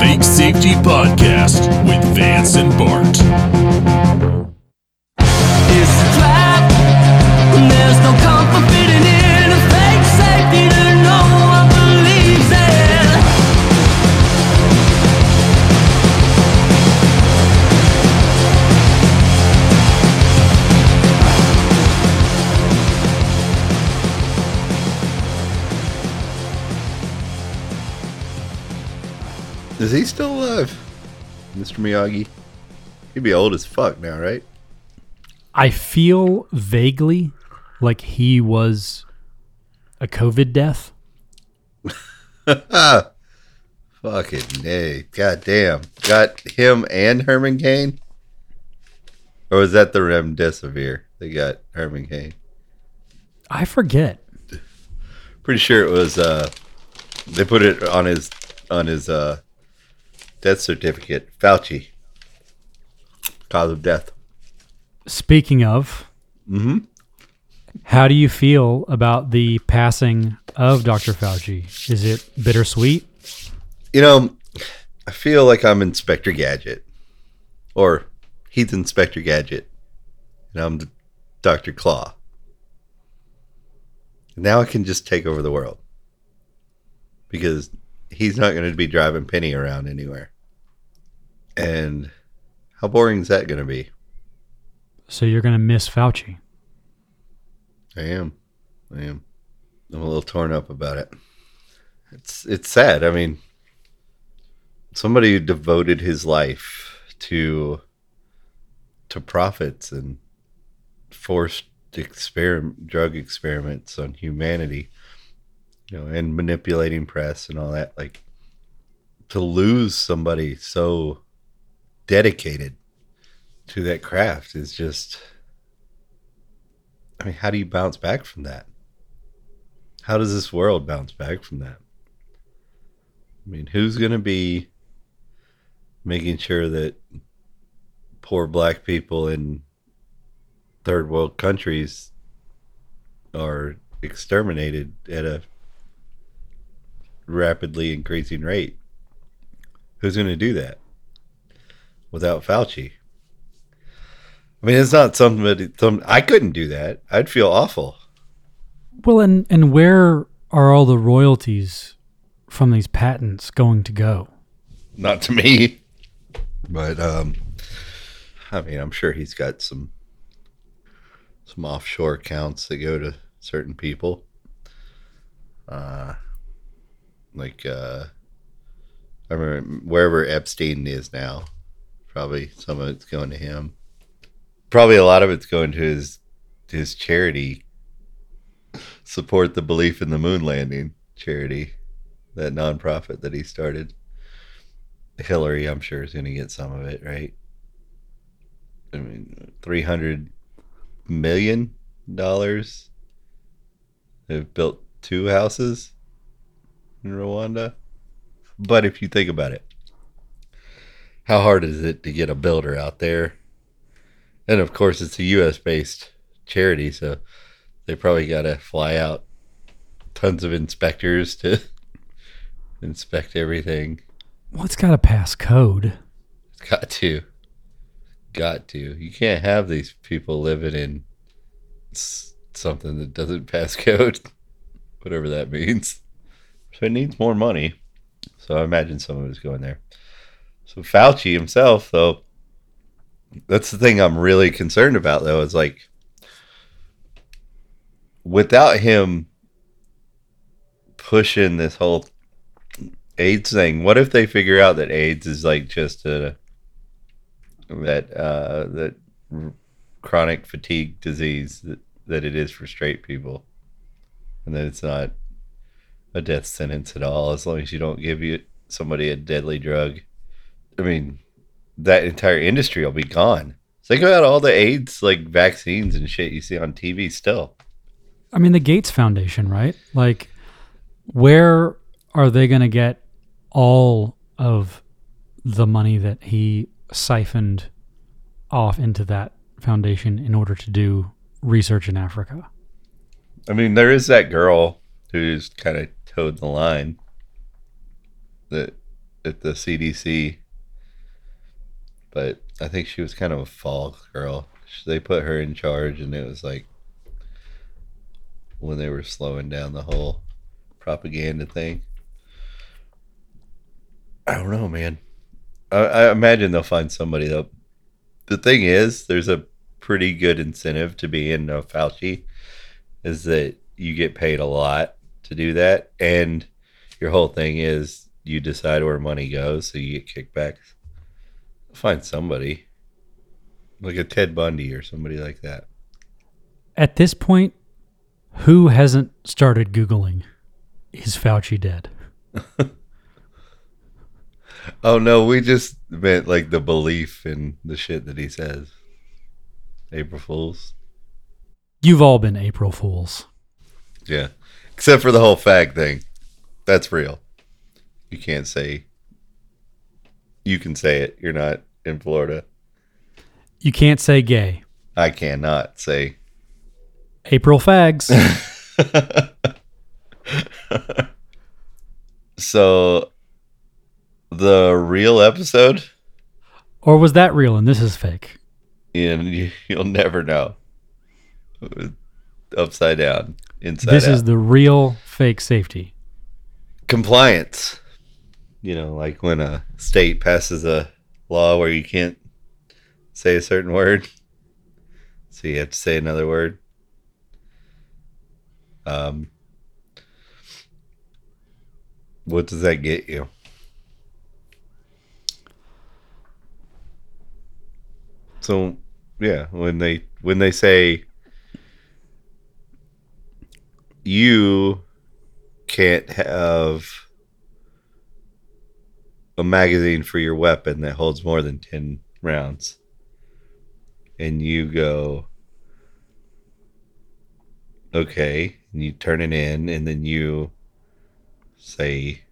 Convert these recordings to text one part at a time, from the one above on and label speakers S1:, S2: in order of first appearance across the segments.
S1: Fake Safety Podcast with Vance and Bart.
S2: Mr. Miyagi? He'd be old as fuck now, right?
S3: I feel vaguely like he was a COVID death.
S2: Fucking nay. God damn. Got him and Herman Cain? Or was that the remdesivir? They got Herman Cain.
S3: I forget.
S2: Pretty sure it was uh they put it on his on his uh death certificate. Fauci. Cause of death.
S3: Speaking of,
S2: Mm-hmm.
S3: how do you feel about the passing of Dr. Fauci? Is it bittersweet?
S2: You know, I feel like I'm Inspector Gadget. Or he's Inspector Gadget. And I'm Dr. Claw. Now I can just take over the world. Because he's not going to be driving Penny around anywhere. And how boring is that going to be?
S3: So you're going to miss Fauci.
S2: I am. I am. I'm a little torn up about it. It's it's sad. I mean, somebody who devoted his life to to profits and forced experiment drug experiments on humanity, you know, and manipulating press and all that. Like to lose somebody so dedicated to that craft is just I mean, how do you bounce back from that? How does this world bounce back from that? I mean, who's going to be making sure that poor black people in third world countries are exterminated at a rapidly increasing rate? Who's going to do that without Fauci? I mean, it's not something that some, I couldn't do that. I'd feel awful.
S3: Well, and, and where are all the royalties from these patents going to go?
S2: Not to me, but um, I mean, I'm sure he's got some some offshore accounts that go to certain people. Uh, like uh, I remember wherever Epstein is now, probably some of it's going to him. Probably a lot of it's going to his his charity. Support the belief in the moon landing charity, that nonprofit that he started. Hillary, I'm sure, is going to get some of it, right? I mean, three hundred million dollars. They've built two houses in Rwanda. But if you think about it, how hard is it to get a builder out there? And of course, it's a U.S. based charity, so they probably got to fly out tons of inspectors to inspect everything.
S3: Well, it's got to pass code.
S2: It's got to. Got to. You can't have these people living in something that doesn't pass code, whatever that means. So it needs more money. So I imagine some of it's going there. Fauci himself, though, that's the thing I'm really concerned about, though, is like without him pushing this whole AIDS thing, what if they figure out that AIDS is like just a that uh that r- chronic fatigue disease that, that it is for straight people and that it's not a death sentence at all as long as you don't give you somebody a deadly drug i mean that entire industry will be gone think about all the aids like vaccines and shit you see on tv still
S3: I mean, the Gates Foundation, right? Like, where are they going to get all of the money that he siphoned off into that foundation in order to do research in Africa?
S2: I mean, there is that girl who's kind of toed the line that at the CDC, but I think she was kind of a fall girl. They put her in charge, and it was like when they were slowing down the whole propaganda thing. I don't know, man. I, I imagine they'll find somebody though. The thing is, there's a pretty good incentive to be in a Fauci, is that you get paid a lot to do that, and your whole thing is you decide where money goes, so you get kickbacks. Find somebody like a Ted Bundy or somebody like that.
S3: At this point, who hasn't started Googling, is Fauci dead?
S2: Oh no, we just meant like the belief in the shit that he says. April Fools.
S3: You've all been April Fools.
S2: Yeah. Except for the whole fag thing. That's real. You can't say you can say it. You're not in Florida.
S3: You can't say gay.
S2: I cannot say
S3: April fags.
S2: so the real episode
S3: or was that real and this is fake?
S2: and you, you'll never know upside down inside
S3: this
S2: out.
S3: is the real fake safety.
S2: compliance. You know, like when a state passes a law where you can't say a certain word, so you have to say another word. Um, what does that get you? So, yeah, when they when they say you can't have a magazine for your weapon that holds more than 10 rounds. And you go okay and you turn it in and then you say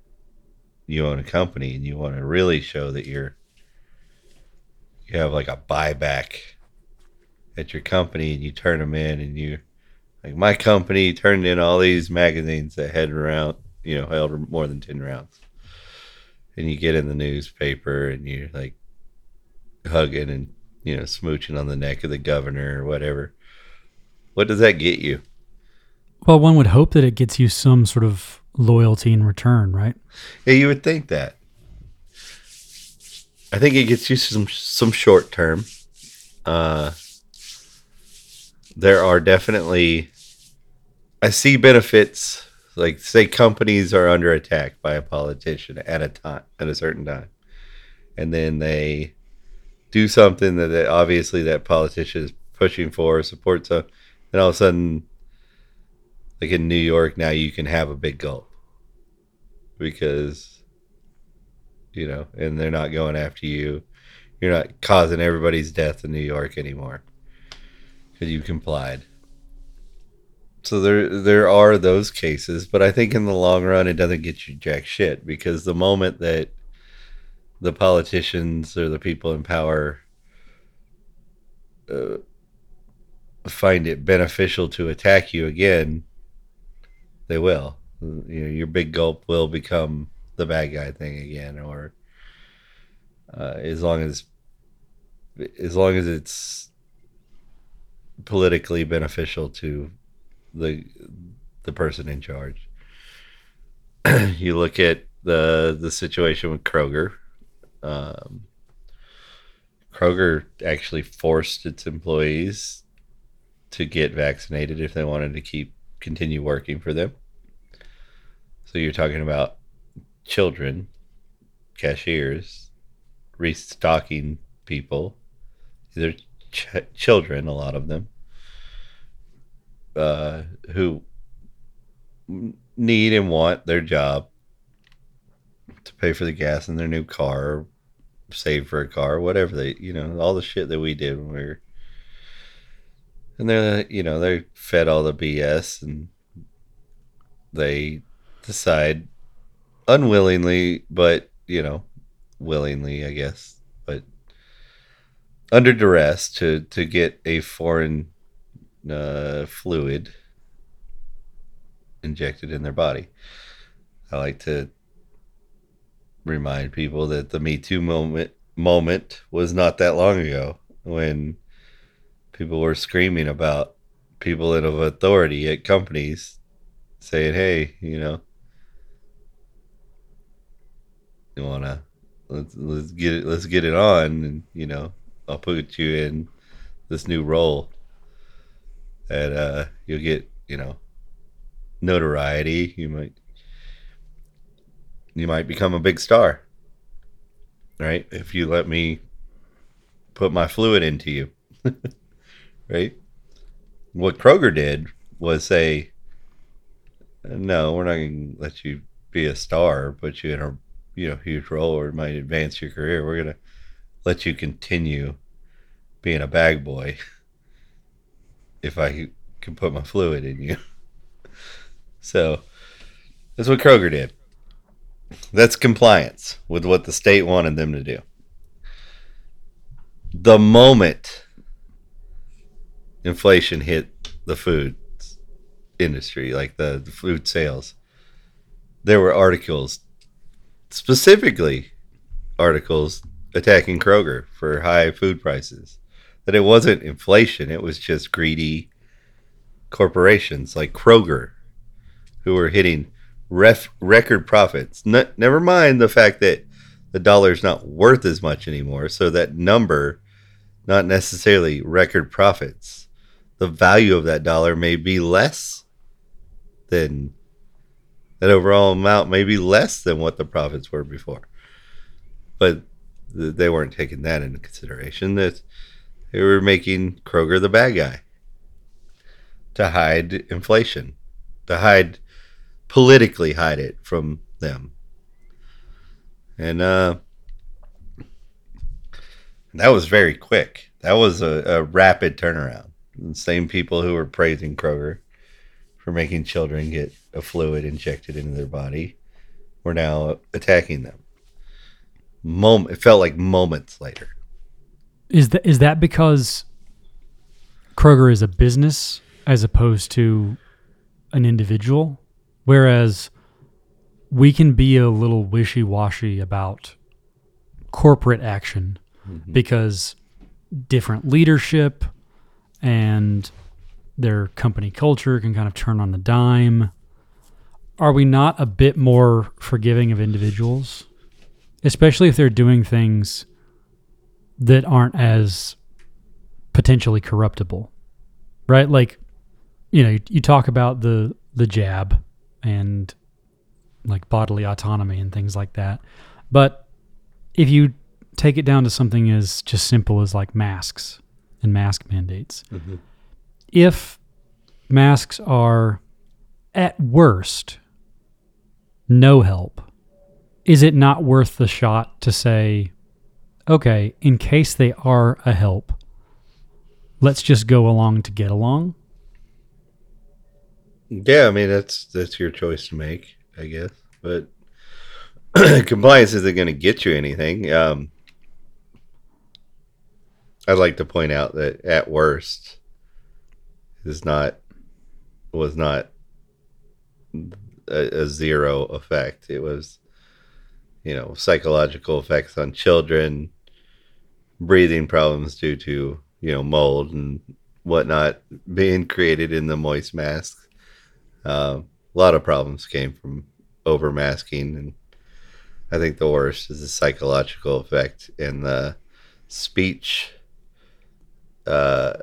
S2: you own a company and you want to really show that you're you have like a buyback at your company and you turn them in and you like my company turned in all these magazines that had around you know held more than 10 rounds and you get in the newspaper and you're like hugging and you know smooching on the neck of the governor or whatever what does that get you?
S3: Well, one would hope that it gets you some sort of loyalty in return, right?
S2: yeah you would think that. I think it gets you some some short term. Uh there are definitely i see benefits like say companies are under attack by a politician at a time at a certain time and then they do something that they, obviously that politician is pushing for supports a and all of a sudden like in new york now you can have a big gulp because you know and they're not going after you. You're not causing everybody's death in new york anymore because you complied so there there are those cases, but I think in the long run it doesn't get you jack shit because the moment that the politicians or the people in power uh, find it beneficial to attack you again, they will. You know, your big gulp will become the bad guy thing again, or uh, as long as as long as it's politically beneficial to the the person in charge. you look at the the situation with Kroger. Um, Kroger actually forced its employees to get vaccinated if they wanted to keep continue working for them. So you're talking about children, cashiers, restocking people. These are ch- children, a lot of them uh, who need and want their job to pay for the gas in their new car, save for a car, whatever they, you know, all the shit that we did when we were. And they're, you know, they're fed all the BS and they decide unwillingly, but, you know, willingly, I guess, but under duress to, to get a foreign uh, fluid injected in their body. I like to remind people that the Me Too moment moment was not that long ago when people were screaming about people in of authority at companies saying, "Hey, you know, you wanna let's let's get it let's get it on, and you know, I'll put you in this new role, and uh, you'll get you know notoriety. You might you might become a big star, right? If you let me put my fluid into you, right? What Kroger did was say, no, we're not going to let you be a star, put you in a you know huge role or it might advance your career. We're going to let you continue being a bag boy if I can put my fluid in you. So that's what Kroger did. That's compliance with what the state wanted them to do. The moment inflation hit the food industry, like the, the food sales, there were articles, specifically articles attacking Kroger for high food prices. That it wasn't inflation, it was just greedy corporations like Kroger who were hitting ref, record profits. N- never mind the fact that the dollar's not worth as much anymore, so that number, not necessarily record profits. The value of that dollar may be less than that overall amount may be less than what the profits were before. But they weren't taking that into consideration. That they were making Kroger the bad guy to hide inflation, to hide politically hide it from them. And uh that was very quick. That was a, a rapid turnaround. The same people who were praising Kroger for making children get a fluid injected into their body were now attacking them. Mom- it felt like moments later.
S3: Is that is that because Kroger is a business as opposed to an individual? Whereas we can be a little wishy washy about corporate action mm-hmm. because different leadership and their company culture can kind of turn on the dime. Are we not a bit more forgiving of individuals? Especially if they're doing things that aren't as potentially corruptible. Right? Like, you know, you, you talk about the the jab and like bodily autonomy and things like that. But if you take it down to something as just simple as like masks and mask mandates, mm-hmm. if masks are at worst no help, is it not worth the shot to say, okay, in case they are a help, let's just go along to get along?
S2: Yeah, I mean that's that's your choice to make, I guess. But compliance isn't going to get you anything. Um, I'd like to point out that at worst is not was not a, a zero effect. It was, you know, psychological effects on children, breathing problems due to you know mold and whatnot being created in the moist masks. Uh, a lot of problems came from over masking, and I think the worst is the psychological effect and the speech uh,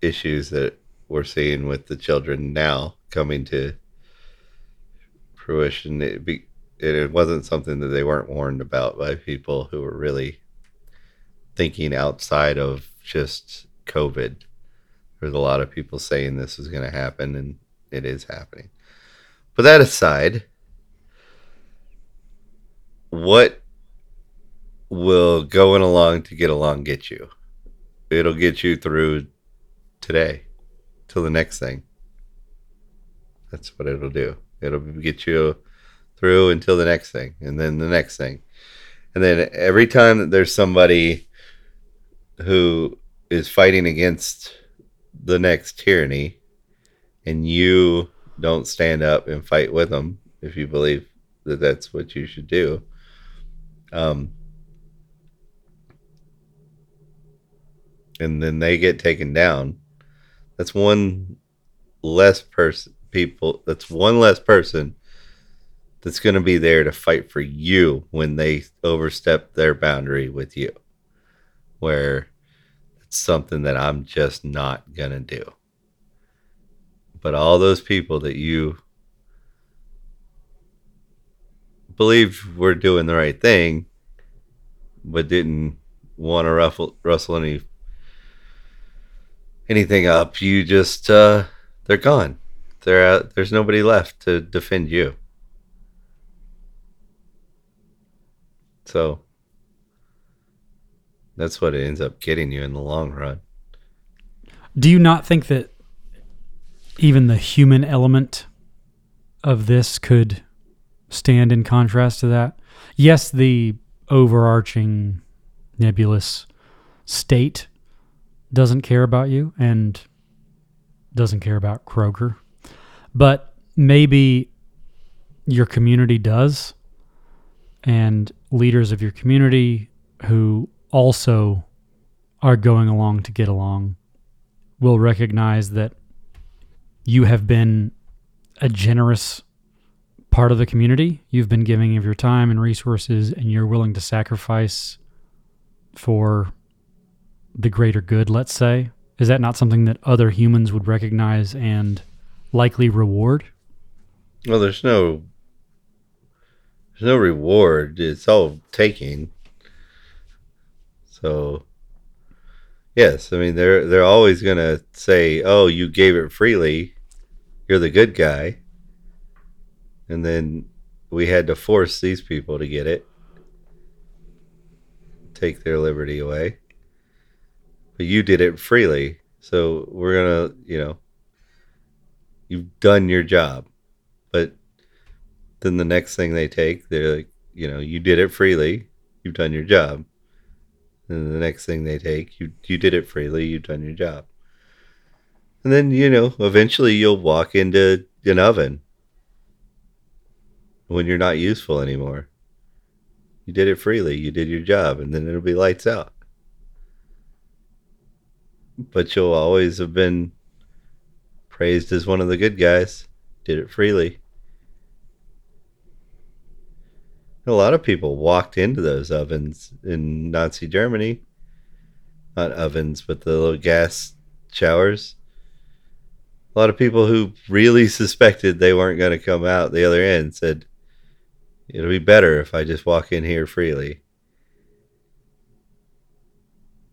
S2: issues that we're seeing with the children now coming to fruition. It, be, it wasn't something that they weren't warned about by people who were really thinking outside of just COVID. There's a lot of people saying this is going to happen, and it is happening. But that aside, what will going along to get along get you? It'll get you through today till the next thing. That's what it'll do. It'll get you through until the next thing, and then the next thing. And then every time that there's somebody who is fighting against the next tyranny, and you don't stand up and fight with them if you believe that that's what you should do, Um, and then they get taken down. That's one less person people that's one less person that's going to be there to fight for you when they overstep their boundary with you where something that I'm just not going to do but all those people that you believed were doing the right thing but didn't want to ruffle rustle any anything up you just uh they're gone they're out, there's nobody left to defend you. So that's what it ends up getting you in the long run.
S3: Do you not think that even the human element of this could stand in contrast to that? Yes, the overarching nebulous state doesn't care about you and doesn't care about Kroger, but maybe your community does, and leaders of your community who also are going along to get along will recognize that you have been a generous part of the community. You've been giving of your time and resources, and you're willing to sacrifice for the greater good, let's say. Is that not something that other humans would recognize and likely reward?
S2: Well, there's no there's no reward. It's all taking. So yes, I mean they're they're always gonna say, "Oh, you gave it freely. You're the good guy." And then we had to force these people to get it, take their liberty away. But you did it freely, so we're gonna, you know, you've done your job. But then the next thing they take, they're like, you know, you did it freely, you've done your job. And the next thing they take, you you did it freely, you've done your job. And then, you know, eventually you'll walk into an oven when you're not useful anymore. You did it freely, you did your job, and then it'll be lights out. But you'll always have been praised as one of the good guys. Did it freely. A lot of people walked into those ovens in Nazi Germany. Not ovens, but the little gas showers. A lot of people who really suspected they weren't going to come out the other end said, It'll be better if I just walk in here freely.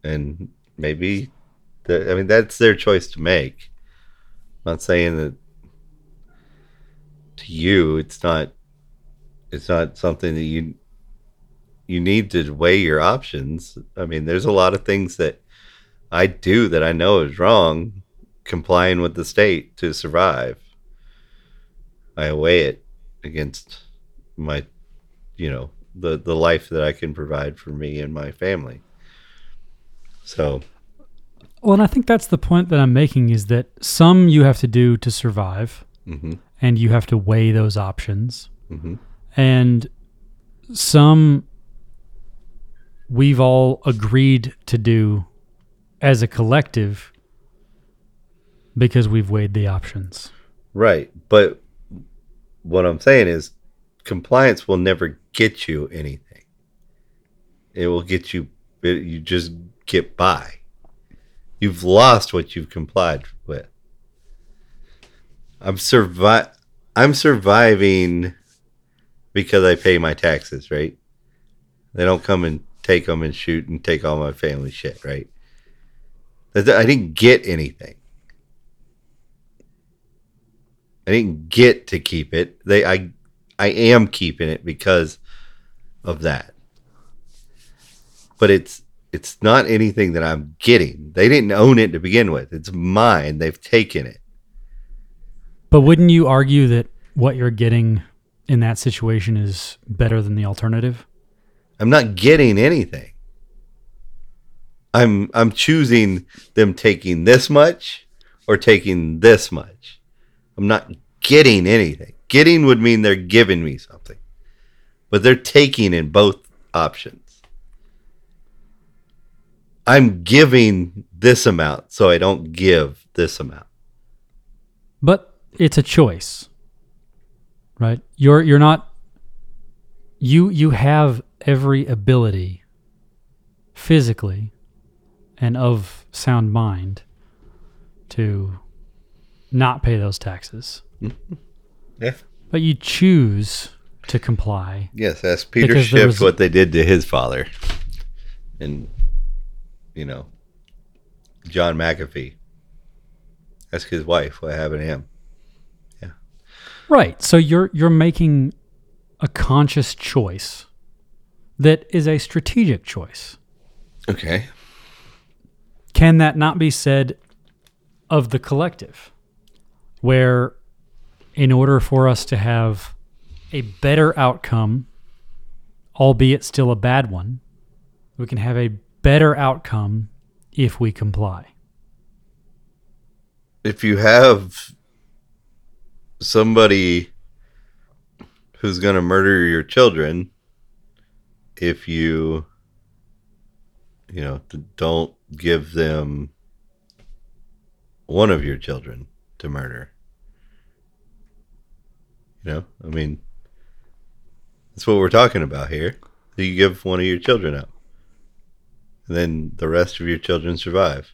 S2: And maybe, the, I mean, that's their choice to make. I'm not saying that to you, it's not it's not something that you you need to weigh your options. I mean, there's a lot of things that I do that I know is wrong, complying with the state to survive. I weigh it against my, you know, the the life that I can provide for me and my family. So,
S3: Well, and I think that's the point that I'm making is that some you have to do to survive,
S2: mhm,
S3: and you have to weigh those options.
S2: mhm.
S3: And some we've all agreed to do as a collective because we've weighed the options.
S2: Right. But what I'm saying is compliance will never get you anything. It will get you you just get by. You've lost what you've complied with. I'm survi- I'm surviving because I pay my taxes, right? They don't come and take them and shoot and take all my family shit, right? I didn't get anything. I didn't get to keep it. They I I am keeping it because of that. But it's it's not anything that I'm getting. They didn't own it to begin with. It's mine. They've taken it.
S3: But wouldn't you argue that what you're getting in that situation is better than the alternative?
S2: I'm not getting anything. I'm I'm choosing them taking this much or taking this much. I'm not getting anything. Getting would mean they're giving me something. But they're taking in both options. I'm giving this amount, so I don't give this amount.
S3: But it's a choice. Right? You're you're not you you have every ability physically and of sound mind to not pay those taxes. Mm-hmm.
S2: Yeah.
S3: But you choose to comply.
S2: Yes, ask Peter Schiff what they did to his father. And, you know, John McAfee. Ask his wife what happened to him.
S3: Right. So you're you're making a conscious choice that is a strategic choice.
S2: Okay.
S3: Can that not be said of the collective? Where in order for us to have a better outcome, albeit still a bad one, we can have a better outcome if we comply.
S2: If you have somebody who's going to murder your children, if you, you know, don't give them one of your children to murder. You know, I mean, that's what we're talking about here. You give one of your children up, and then the rest of your children survive.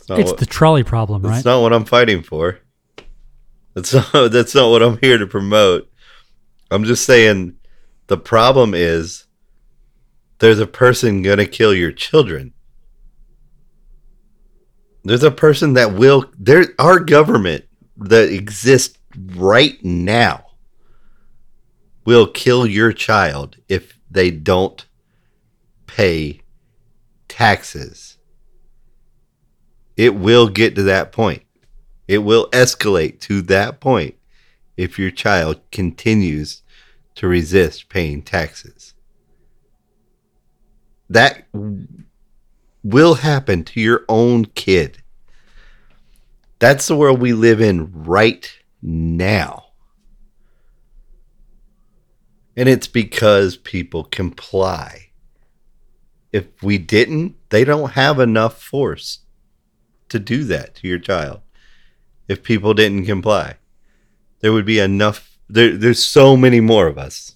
S2: It's
S3: it's
S2: what-
S3: the trolley problem, right?
S2: that's not what I'm fighting for. That's not that's not what I'm here to promote. I'm just saying the problem is there's a person gonna kill your children. There's a person that will there our government that exists right now will kill your child if they don't pay taxes. It will get to that point. It will escalate to that point if your child continues to resist paying taxes. That will happen to your own kid. That's the world we live in right now. And it's because people comply. If we didn't, they don't have enough force to do that to your child if people didn't comply. There would be enough there there's so many more of us.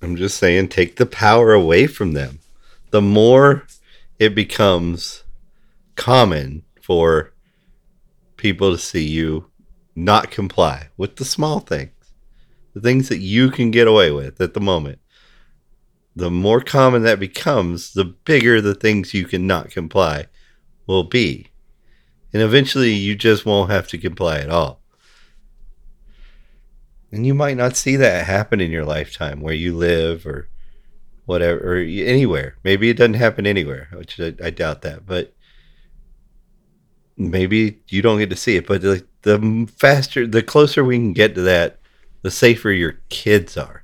S2: I'm just saying take the power away from them. The more it becomes common for people to see you not comply with the small things, the things that you can get away with at the moment. The more common that becomes, the bigger the things you cannot comply will be. And eventually you just won't have to comply at all. And you might not see that happen in your lifetime where you live or whatever, or anywhere. Maybe it doesn't happen anywhere, which I, I doubt that. But maybe you don't get to see it. But the, the faster, the closer we can get to that, the safer your kids are.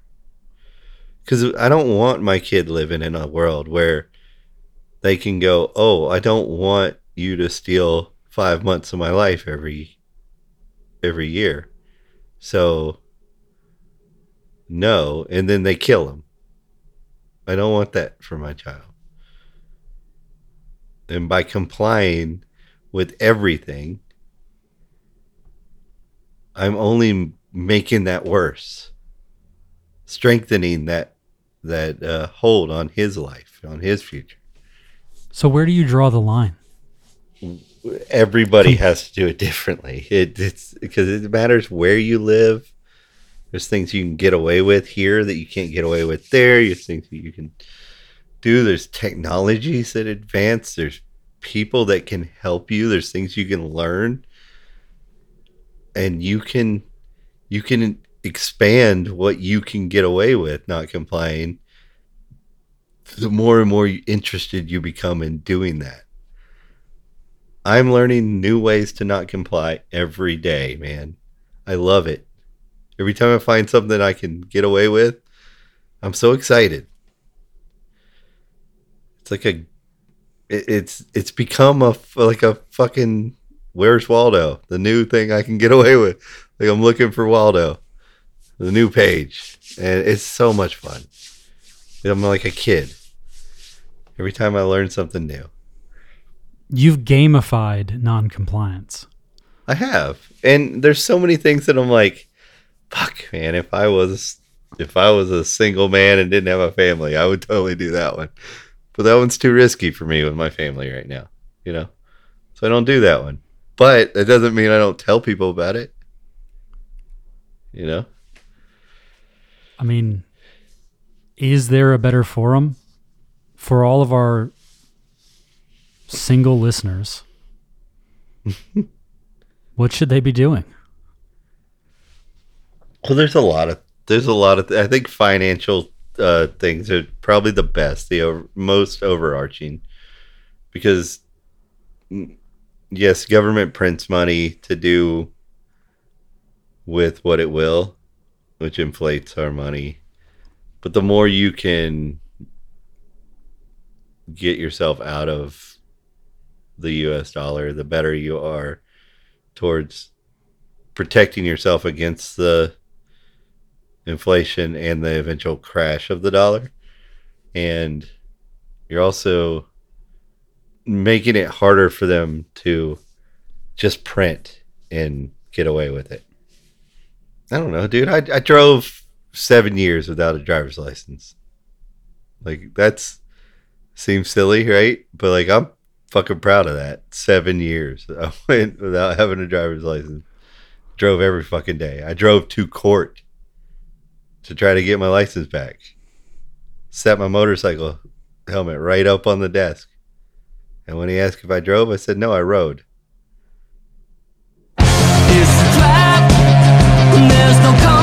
S2: Because I don't want my kid living in a world where they can go, oh, I don't want you to steal five months of my life every every year. So no, and then they kill him. I don't want that for my child. And by complying with everything, I'm only making that worse, strengthening that that uh, hold on his life, on his future.
S3: So where do you draw the line?
S2: everybody has to do it differently. It, it's because it matters where you live. There's things you can get away with here that you can't get away with there. There's things that you can do. There's technologies that advance. There's people that can help you. There's things you can learn, and you can you can expand what you can get away with not complying. The more and more interested you become in doing that. I'm learning new ways to not comply every day, man. I love it. Every time I find something I can get away with, I'm so excited. It's like a it's it's become a like a fucking where's Waldo? The new thing I can get away with. Like I'm looking for Waldo. The new page, and it's so much fun. I'm like a kid. Every time I learn something new,
S3: You've gamified non-compliance.
S2: I have, and there's so many things that I'm like, fuck, man. If I was, if I was a single man and didn't have a family, I would totally do that one. But that one's too risky for me with my family right now, you know. So I don't do that one. But that doesn't mean I don't tell people about it. You know.
S3: I mean, is there a better forum for all of our single listeners? what should they be doing?
S2: Well, there's a lot of there's a lot of I think financial uh, things are probably the best, the over, most overarching, because mm, yes, government prints money to do with what it will, which inflates our money. But the more you can get yourself out of the US dollar, the better you are towards protecting yourself against the inflation and the eventual crash of the dollar. And you're also making it harder for them to just print and get away with it. I don't know, dude. I, I drove seven years without a driver's license. Like, that's seems silly, right? But, like, I'm fucking proud of that. Seven years I went without having a driver's license. Drove every fucking day. I drove to court to try to get my license back. Set my motorcycle helmet right up on the desk. And when he asked if I drove, I said, no, I rode. no